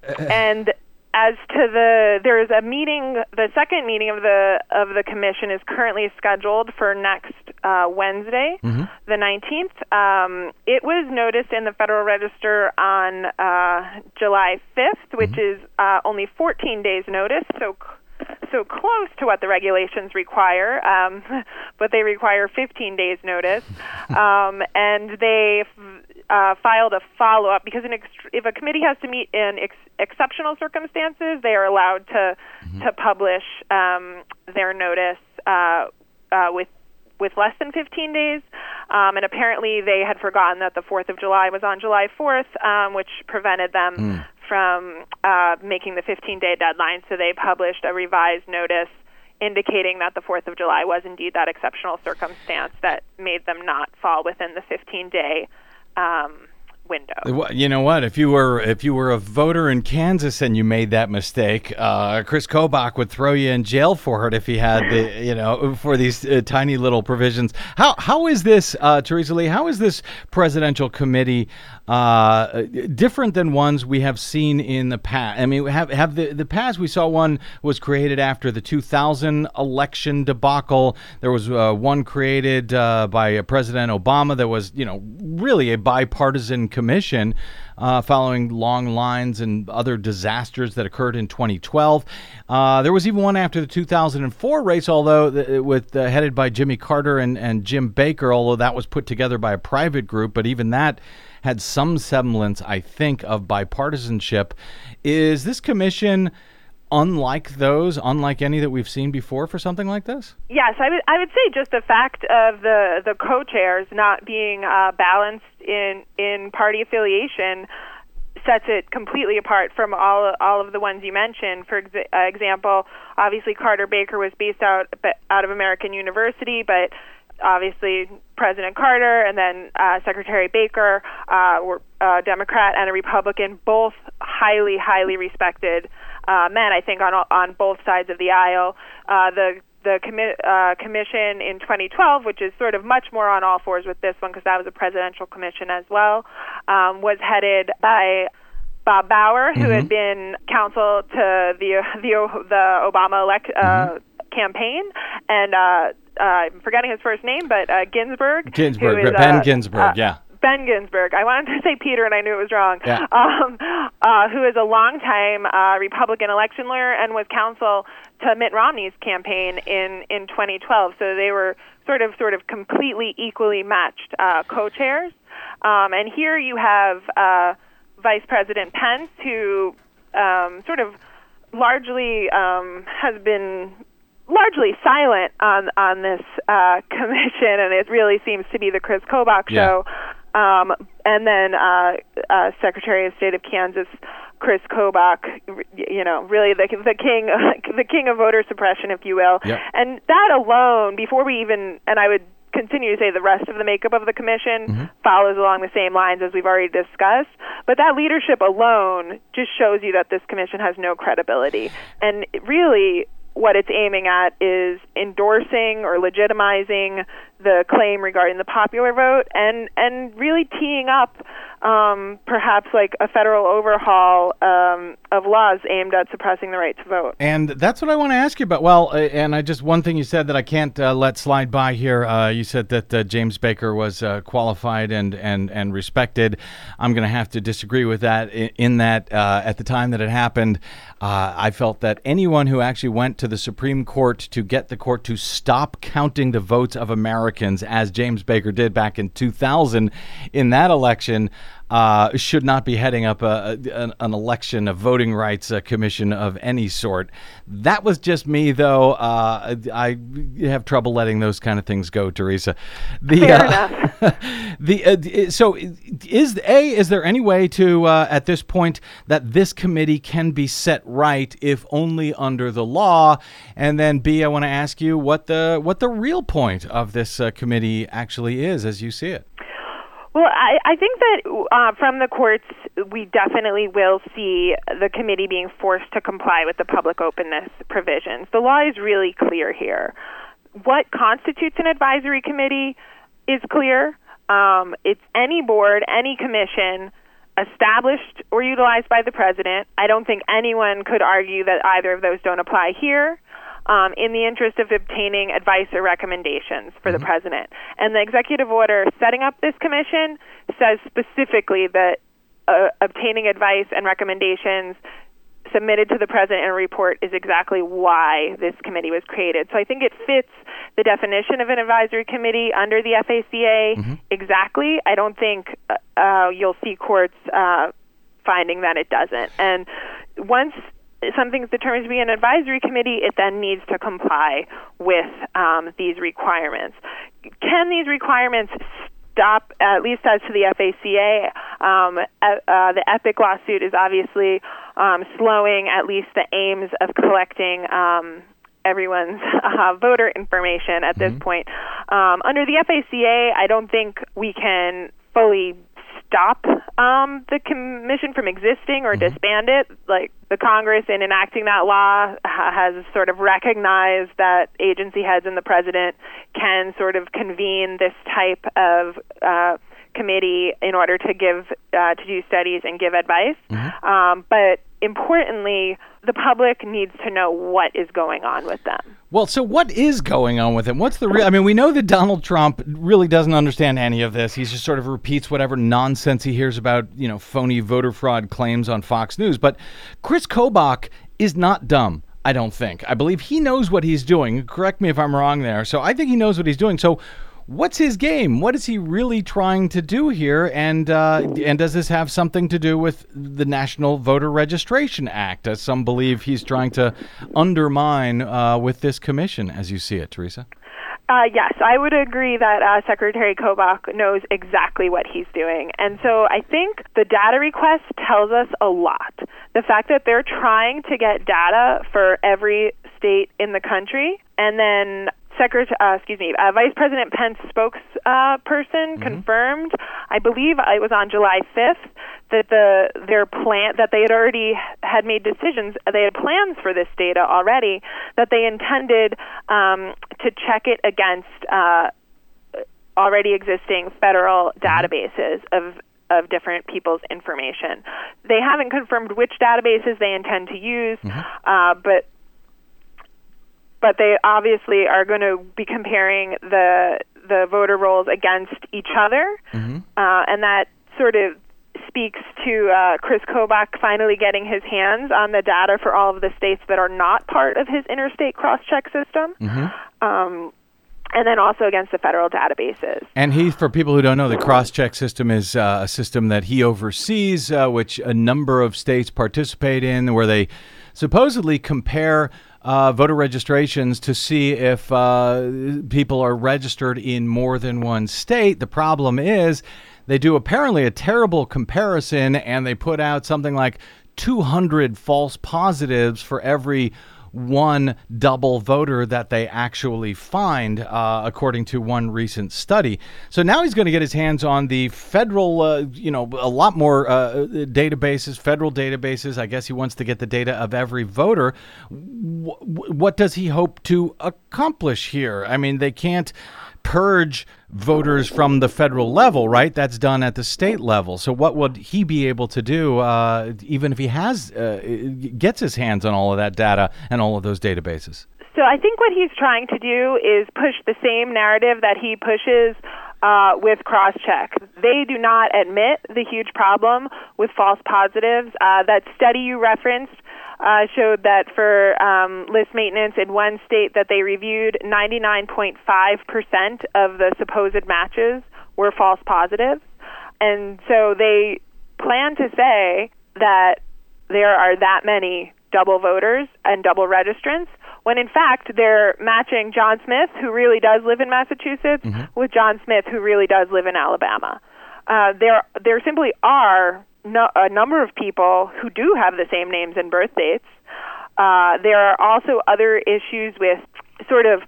Uh, and as to the there's a meeting the second meeting of the of the commission is currently scheduled for next uh, Wednesday mm-hmm. the 19th um, it was noticed in the Federal Register on uh, July 5th which mm-hmm. is uh, only 14 days notice so so close to what the regulations require, um, but they require 15 days notice. Um, and they uh, filed a follow up because ex- if a committee has to meet in ex- exceptional circumstances, they are allowed to mm-hmm. to publish um, their notice uh, uh, with with less than 15 days. Um, and apparently, they had forgotten that the 4th of July was on July 4th, um, which prevented them mm. From uh, making the 15 day deadline. So they published a revised notice indicating that the 4th of July was indeed that exceptional circumstance that made them not fall within the 15 day um, window. You know what? If you were if you were a voter in Kansas and you made that mistake, uh, Chris Kobach would throw you in jail for it if he had the you know for these uh, tiny little provisions. How how is this, uh, Theresa Lee? How is this presidential committee uh, different than ones we have seen in the past? I mean, have have the the past we saw one was created after the 2000 election debacle. There was uh, one created uh, by President Obama that was you know really a bipartisan commission uh, following long lines and other disasters that occurred in 2012. Uh, there was even one after the 2004 race, although th- with uh, headed by Jimmy Carter and, and Jim Baker, although that was put together by a private group, but even that had some semblance, I think, of bipartisanship. Is this commission? unlike those, unlike any that we've seen before for something like this? Yes, I would. I would say just the fact of the the co-chairs not being uh, balanced in in party affiliation sets it completely apart from all all of the ones you mentioned. For uh, example, obviously Carter Baker was based out out of American University, but obviously President Carter and then uh, Secretary Baker uh, were a Democrat and a Republican, both highly, highly respected uh, men. I think on on both sides of the aisle. Uh, the the commi- uh, commission in 2012, which is sort of much more on all fours with this one because that was a presidential commission as well, um, was headed by Bob Bauer, who mm-hmm. had been counsel to the the, the Obama elect uh, mm-hmm. campaign, and uh, uh, I'm forgetting his first name, but uh, Ginsberg. Ginsberg, is, Ben uh, Ginsberg, yeah. Ben Ginsberg. I wanted to say Peter, and I knew it was wrong. Yeah. Um, uh, who is a longtime uh, Republican election lawyer and was counsel to Mitt Romney's campaign in in 2012. So they were sort of sort of completely equally matched uh, co-chairs. Um, and here you have uh, Vice President Pence, who um, sort of largely um, has been largely silent on on this uh, commission, and it really seems to be the Chris Kobach Yeah. show. Um, and then uh, uh, Secretary of State of Kansas, Chris Kobach, you know, really the the king the king of voter suppression, if you will. Yep. And that alone, before we even, and I would continue to say the rest of the makeup of the commission follows along the same lines as we've already discussed. But that leadership alone just shows you that this commission has no credibility. And really, what it's aiming at is endorsing or legitimizing the claim regarding the popular vote and and really teeing up um, perhaps like a federal overhaul um, of laws aimed at suppressing the right to vote. And that's what I want to ask you about. Well, uh, and I just one thing you said that I can't uh, let slide by here. Uh, you said that uh, James Baker was uh, qualified and and and respected. I'm going to have to disagree with that. In, in that, at the time that it happened, I felt that anyone who actually went to the Supreme Court to get the court to stop counting the votes of Americans, as James Baker did back in 2000 in that election uh, should not be heading up a, a- an, an election, a voting rights uh, commission of any sort. That was just me, though. Uh, I have trouble letting those kind of things go, Theresa. The, Fair uh, the uh, so is a is there any way to uh, at this point that this committee can be set right if only under the law? And then b I want to ask you what the what the real point of this uh, committee actually is, as you see it. Well, I, I think that uh, from the courts, we definitely will see the committee being forced to comply with the public openness provisions. The law is really clear here. What constitutes an advisory committee is clear. Um, it's any board, any commission established or utilized by the president. I don't think anyone could argue that either of those don't apply here. Um, in the interest of obtaining advice or recommendations for the president. And the executive order setting up this commission says specifically that uh, obtaining advice and recommendations submitted to the president in a report is exactly why this committee was created. So I think it fits the definition of an advisory committee under the FACA exactly. I don't think uh, uh, you'll see courts uh, finding that it doesn't. And once something's determined to be an advisory committee, it then needs to comply with um, these requirements. Can these requirements stop, at least as to the FACA? Um, uh, the EPIC lawsuit is obviously um, slowing at least the aims of collecting. Um, everyone's uh, voter information at this point. Um, under the FACA, I don't think we can fully stop um, the commission from existing or disband it. Like the Congress, in enacting that law, ha- has sort of recognized that agency heads and the president can sort of convene this type of uh, committee in order to give uh, to do studies and give advice. Um, but importantly, the public needs to know what is going on with them. Well, so what is going on with him? What's the real? I mean, we know that Donald Trump really doesn't understand any of this. He just sort of repeats whatever nonsense he hears about, you know, phony voter fraud claims on Fox News. But Chris Kobach is not dumb. I don't think. I believe he knows what he's doing. Correct me if I'm wrong there. So I think he knows what he's doing. So what's his game? What is he really trying to do here? And uh, and does this have something to do with the National Voter Registration Act, as some believe he's trying to undermine uh, with this commission, as you see it, Theresa? Uh, yes, I would agree that uh, Secretary Kobach knows exactly what he's doing. And so I think the data request tells us a lot. The fact that they're trying to get data for every state in the country, and then Secretary, uh, excuse me, uh, Vice President Pence spokesperson confirmed, I believe it was on July 5th, that the their plan that they had already had made decisions, they had plans for this data already, that they intended um, to check it against uh, already existing federal databases of of different people's information. They haven't confirmed which databases they intend to use, uh, but but they obviously are going to be comparing the the voter rolls against each other, uh, and that sort of speaks to uh, Chris Kobach finally getting his hands on the data for all of the states that are not part of his interstate cross-check system. Um, and then also against the federal databases. And he, for people who don't know, the cross-check system is uh, a system that he oversees, uh, which a number of states participate in, where they supposedly compare uh, voter registrations to see if uh, people are registered in more than one state. The problem is they do apparently a terrible comparison, and they put out something like 200 false positives for every one double voter that they actually find, uh, according to one recent study. So now he's going to get his hands on the federal, uh, you know, a lot more uh, databases, federal databases. I guess he wants to get the data of every voter. W- what does he hope to accomplish here? I mean, they can't purge voters from the federal level, right? That's done at the state level. So what would he be able to do, uh, even if he has uh, gets his hands on all of that data and all of those databases? So I think what he's trying to do is push the same narrative that he pushes uh, with cross-check. They do not admit the huge problem with false positives. Uh, that study you referenced uh, showed that for um, list maintenance in one state that they reviewed, 99.5% of the supposed matches were false positives. And so they plan to say that there are that many double voters and double registrants when in fact they're matching John Smith, who really does live in Massachusetts, mm-hmm. with John Smith, who really does live in Alabama. Uh, there, there simply are no, a number of people who do have the same names and birth dates. Uh, there are also other issues with sort of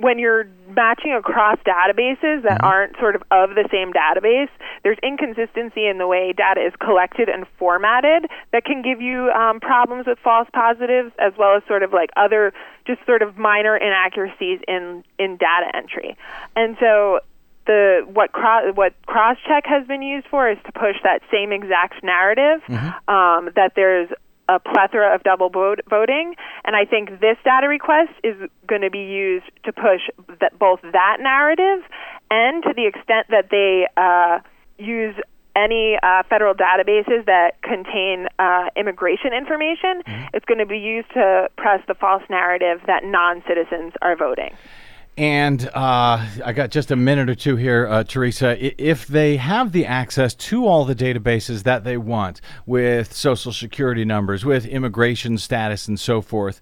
when you're matching across databases that mm-hmm. aren't sort of of the same database, there's inconsistency in the way data is collected and formatted that can give you um, problems with false positives, as well as sort of like other just sort of minor inaccuracies in in data entry. And so the what cross what crosscheck has been used for is to push that same exact narrative mm-hmm. um, that there's a plethora of double vote, voting, and I think this data request is going to be used to push that, both that narrative and to the extent that they uh, use any uh, federal databases that contain uh, immigration information, mm-hmm. it's going to be used to press the false narrative that non citizens are voting. And uh, I got just a minute or two here, uh, Theresa. If they have the access to all the databases that they want with social security numbers, with immigration status, and so forth,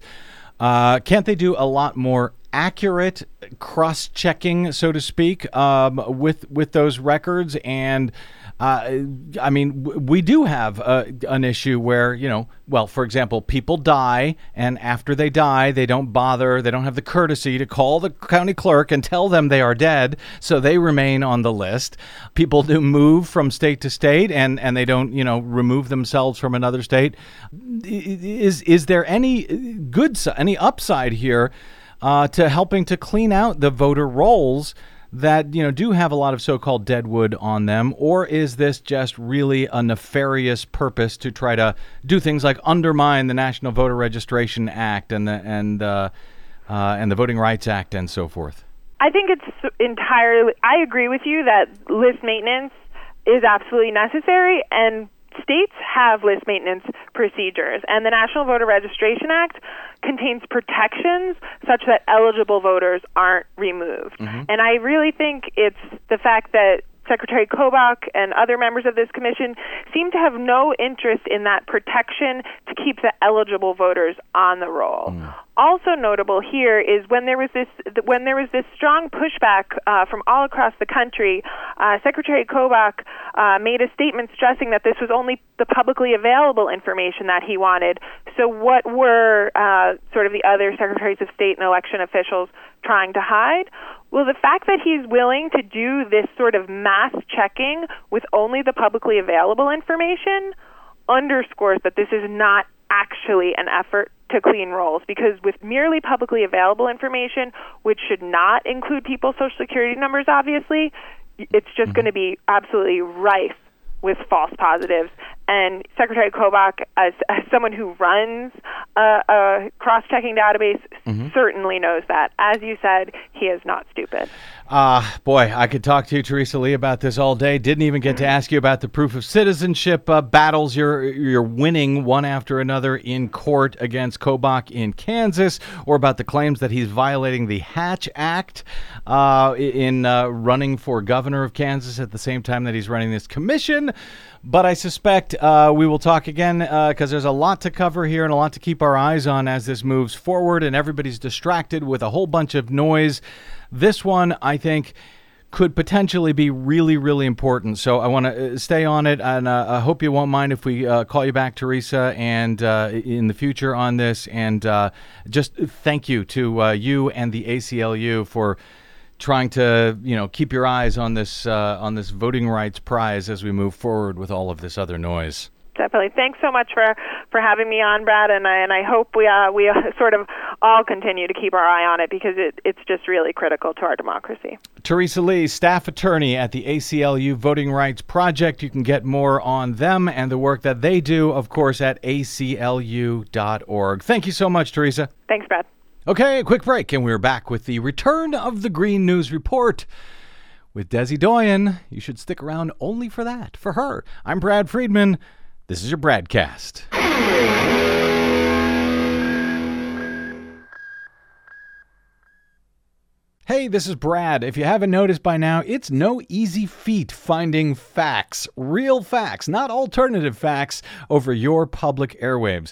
uh, can't they do a lot more accurate cross checking, so to speak, um, with, with those records and uh, I mean, we do have uh, an issue where, you know, well, for example, people die, and after they die, they don't bother, they don't have the courtesy to call the county clerk and tell them they are dead, so they remain on the list. People do move from state to state, and, and they don't, you know, remove themselves from another state. Is is there any good, any upside here uh, to helping to clean out the voter rolls? that you know do have a lot of so-called deadwood on them, or is this just really a nefarious purpose to try to do things like undermine the National Voter Registration Act and the and uh, uh, and the Voting Rights Act and so forth? I think it's entirely. I agree with you that list maintenance is absolutely necessary, and states have list maintenance procedures, and the National Voter Registration Act contains protections such that eligible voters aren't removed. Mm-hmm. And I really think it's the fact that Secretary Kobach and other members of this commission seem to have no interest in that protection to keep the eligible voters on the roll. Mm. Also notable here is when there was this when there was this strong pushback uh, from all across the country, uh, Secretary Kobach uh, made a statement stressing that this was only the publicly available information that he wanted. So, what were uh, sort of the other secretaries of state and election officials trying to hide? Well, the fact that he's willing to do this sort of mass checking with only the publicly available information underscores that this is not actually an effort to clean rolls because with merely publicly available information, which should not include people's social security numbers, obviously, it's just mm-hmm. going to be absolutely rife with false positives and Secretary Kobach, as, as someone who runs a, a cross-checking database, certainly knows that. As you said, he is not stupid. Ah, boy, I could talk to you, Theresa Lee, about this all day. Didn't even get to ask you about the proof of citizenship uh, battles you're you're winning one after another in court against Kobach in Kansas, or about the claims that he's violating the Hatch Act uh, in uh, running for governor of Kansas at the same time that he's running this commission. But I suspect uh, we will talk again because there's a lot to cover here and a lot to keep our eyes on as this moves forward, and everybody's distracted with a whole bunch of noise. This one, I think, could potentially be really, really important. So I want to uh, stay on it, and uh, I hope you won't mind if we uh, call you back, Theresa, and uh, in the future on this. And uh, just thank you to uh, you and the ACLU for trying to, you know, keep your eyes on this uh, on this voting rights prize as we move forward with all of this other noise. Definitely. Thanks so much for, for having me on, Brad, and I, and I hope we uh, we uh, sort of all continue to keep our eye on it because it, it's just really critical to our democracy. Theresa Lee, staff attorney at the ACLU Voting Rights Project. You can get more on them and the work that they do, of course, at aclu.org. Thank you so much, Theresa. Thanks, Brad. Okay, a quick break, and we're back with the return of the Green News Report with Desi Doyen. You should stick around only for that, for her. I'm Brad Friedman. This is your Bradcast. Hey, this is Brad. If you haven't noticed by now, it's no easy feat finding facts, real facts, not alternative facts, over your public airwaves.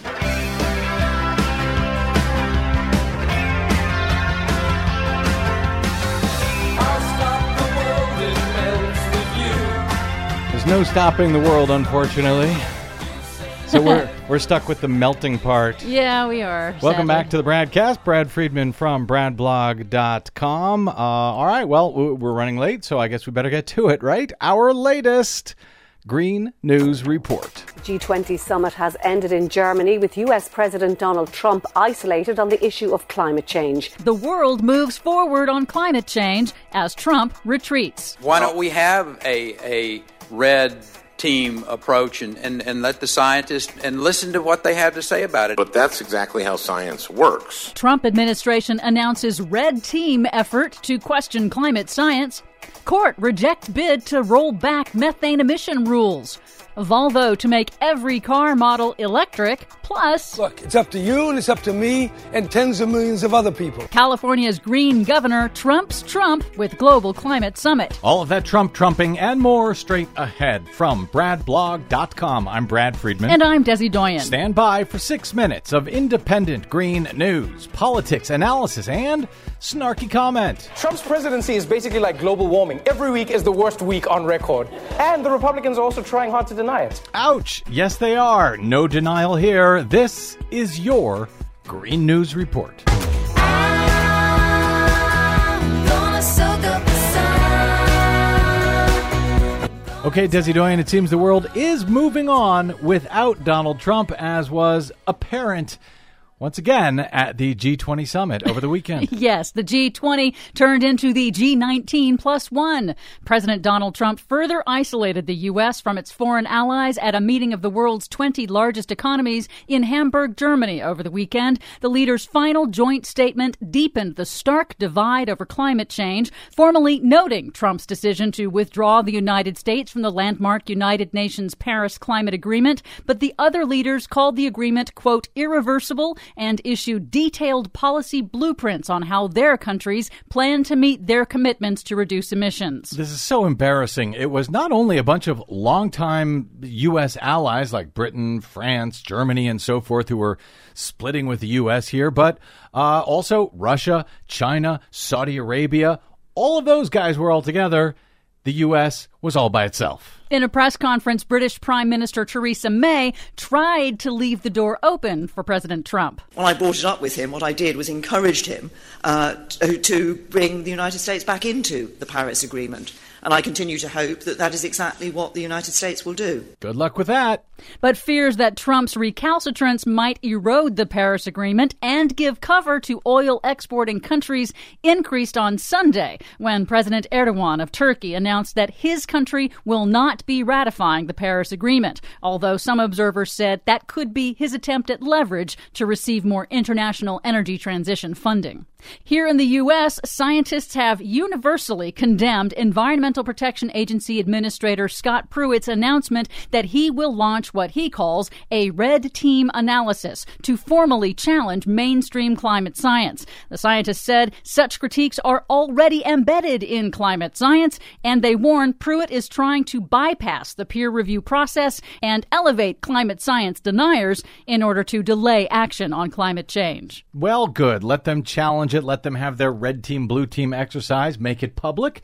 There's no stopping the world, unfortunately. So we're we're stuck with the melting part. Yeah, we are. Welcome sadly. back to the BradCast. Brad Friedman from bradblog.com. Uh, all right, well, we're running late, so I guess we better get to it, right? Our latest Green News Report. G20 summit has ended in Germany with US President Donald Trump isolated on the issue of climate change. The world moves forward on climate change as Trump retreats. Why don't we have a, a red team approach and, and, and let the scientists and listen to what they have to say about it? But that's exactly how science works. Trump administration announces red team effort to question climate science. Court rejects bid to roll back methane emission rules. Volvo to make every car model electric. Plus, Look, it's up to you and it's up to me and tens of millions of other people. California's green governor trumps Trump with global climate summit. All of that Trump trumping and more straight ahead from bradblog.com. I'm Brad Friedman. And I'm Desi Doyen. Stand by for six minutes of independent green news, politics, analysis, and snarky comment. Trump's presidency is basically like global warming. Every week is the worst week on record. And the Republicans are also trying hard to deny it. Ouch! Yes, they are. No denial here. This is your Green News Report. Okay, Desi Doyen, it seems the world is moving on without Donald Trump, as was apparent once again at the G20 summit over the weekend. Yes, the G20 turned into the G19 plus one. President Donald Trump further isolated the U.S. from its foreign allies at a meeting of the world's 20 largest economies in Hamburg, Germany over the weekend. The leaders' final joint statement deepened the stark divide over climate change, formally noting Trump's decision to withdraw the United States from the landmark United Nations Paris Climate Agreement. But the other leaders called the agreement, quote, irreversible and issue detailed policy blueprints on how their countries plan to meet their commitments to reduce emissions. This is so embarrassing. It was not only a bunch of longtime U.S. allies like Britain, France, Germany, and so forth who were splitting with the U.S. here, but uh, also Russia, China, Saudi Arabia. All of those guys were all together. The U.S. was all by itself. In a press conference, British Prime Minister Theresa May tried to leave the door open for President Trump. When I brought it up with him, what I did was encouraged him uh, to, to bring the United States back into the Paris Agreement. And I continue to hope that that is exactly what the United States will do. Good luck with that. But fears that Trump's recalcitrance might erode the Paris Agreement and give cover to oil exporting countries increased on Sunday when President Erdogan of Turkey announced that his country will not be ratifying the Paris Agreement, although some observers said that could be his attempt at leverage to receive more international energy transition funding. Here in the U.S., scientists have universally condemned Environmental Protection Agency Administrator Scott Pruitt's announcement that he will launch what he calls a red team analysis to formally challenge mainstream climate science. The scientist said such critiques are already embedded in climate science, and they warn Pruitt is trying to bypass the peer review process and elevate climate science deniers in order to delay action on climate change. Well, good. Let them challenge it. Let them have their red team, blue team exercise. Make it public.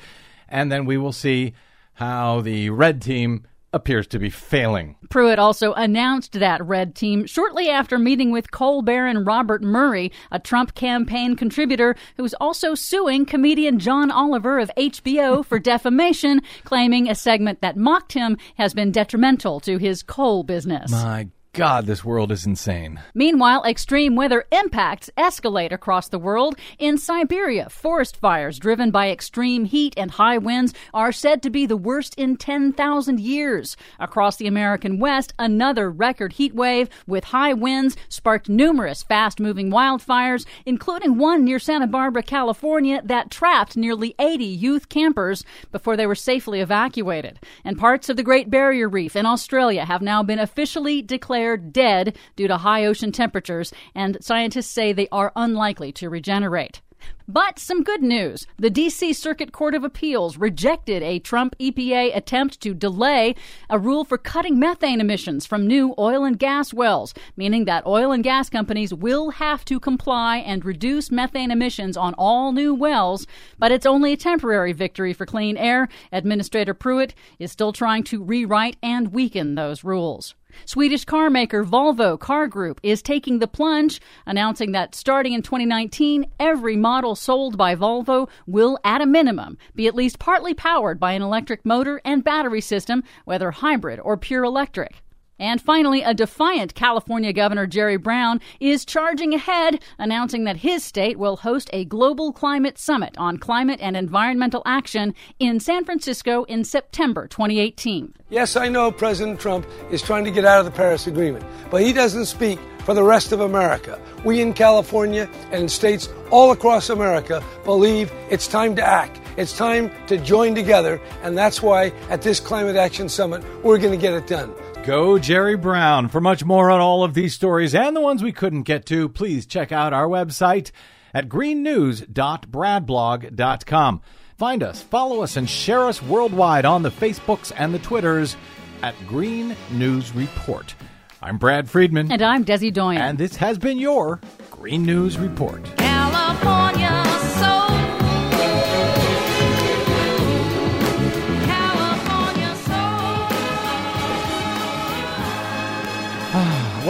And then we will see how the red team appears to be failing. Pruitt also announced that red team shortly after meeting with coal baron Robert Murray, a Trump campaign contributor who's also suing comedian John Oliver of HBO for defamation, claiming a segment that mocked him has been detrimental to his coal business. My God, this world is insane. Meanwhile, extreme weather impacts escalate across the world. In Siberia, forest fires driven by extreme heat and high winds are said to be the worst in 10,000 years. Across the American West, another record heat wave with high winds sparked numerous fast moving wildfires, including one near Santa Barbara, California, that trapped nearly 80 youth campers before they were safely evacuated. And parts of the Great Barrier Reef in Australia have now been officially declared dead due to high ocean temperatures, and scientists say they are unlikely to regenerate. But some good news. The D.C. Circuit Court of Appeals rejected a Trump EPA attempt to delay a rule for cutting methane emissions from new oil and gas wells, meaning that oil and gas companies will have to comply and reduce methane emissions on all new wells. But it's only a temporary victory for clean air. Administrator Pruitt is still trying to rewrite and weaken those rules. Swedish car maker Volvo Car Group is taking the plunge, announcing that starting in 2019, every model sold by Volvo will, at a minimum, be at least partly powered by an electric motor and battery system, whether hybrid or pure electric. And finally, a defiant California Governor Jerry Brown is charging ahead, announcing that his state will host a global climate summit on climate and environmental action in San Francisco in September 2018. Yes, I know President Trump is trying to get out of the Paris Agreement, but he doesn't speak for the rest of America. We in California and states all across America believe it's time to act. It's time to join together, and that's why at this Climate Action Summit, we're going to get it done. Go Jerry Brown. For much more on all of these stories and the ones we couldn't get to, please check out our website at greennews.bradblog.com. Find us, follow us, and share us worldwide on the Facebooks and the Twitters at Green News Report. I'm Brad Friedman. And I'm Desi Doyen. And this has been your Green News Report. California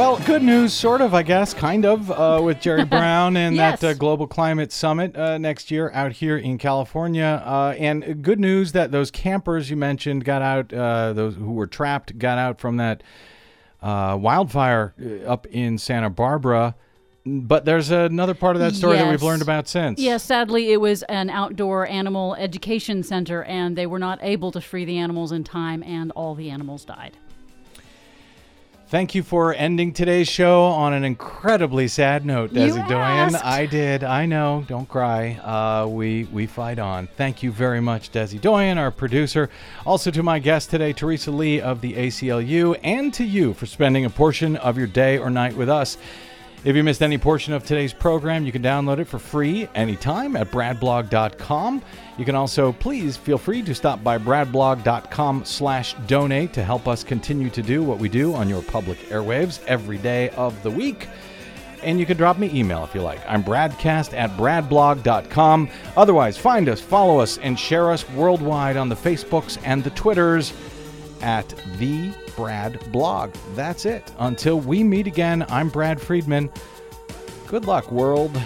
Well, good news, sort of, I guess, kind of, uh, with Jerry Brown and Yes. that uh, Global Climate Summit uh, next year out here in California. Uh, and good news that those campers you mentioned got out, uh, those who were trapped got out from that uh, wildfire up in Santa Barbara. But there's another part of that story that we've learned about since. Yes, sadly, it was an outdoor animal education center, and they were not able to free the animals in time, and all the animals died. Thank you for ending today's show on an incredibly sad note, Desi Doyen. I did. I know. Don't cry. Uh, we we fight on. Thank you very much, Desi Doyen, our producer. Also to my guest today, Theresa Lee of the ACLU, and to you for spending a portion of your day or night with us. If you missed any portion of today's program, you can download it for free anytime at bradblog.com. You can also please feel free to stop by bradblog.com slash donate to help us continue to do what we do on your public airwaves every day of the week. And you can drop me email if you like. I'm bradcast at bradblog.com. Otherwise, find us, follow us, and share us worldwide on the Facebooks and the Twitters at the Brad Blog. That's it. Until we meet again, I'm Brad Friedman. Good luck, world.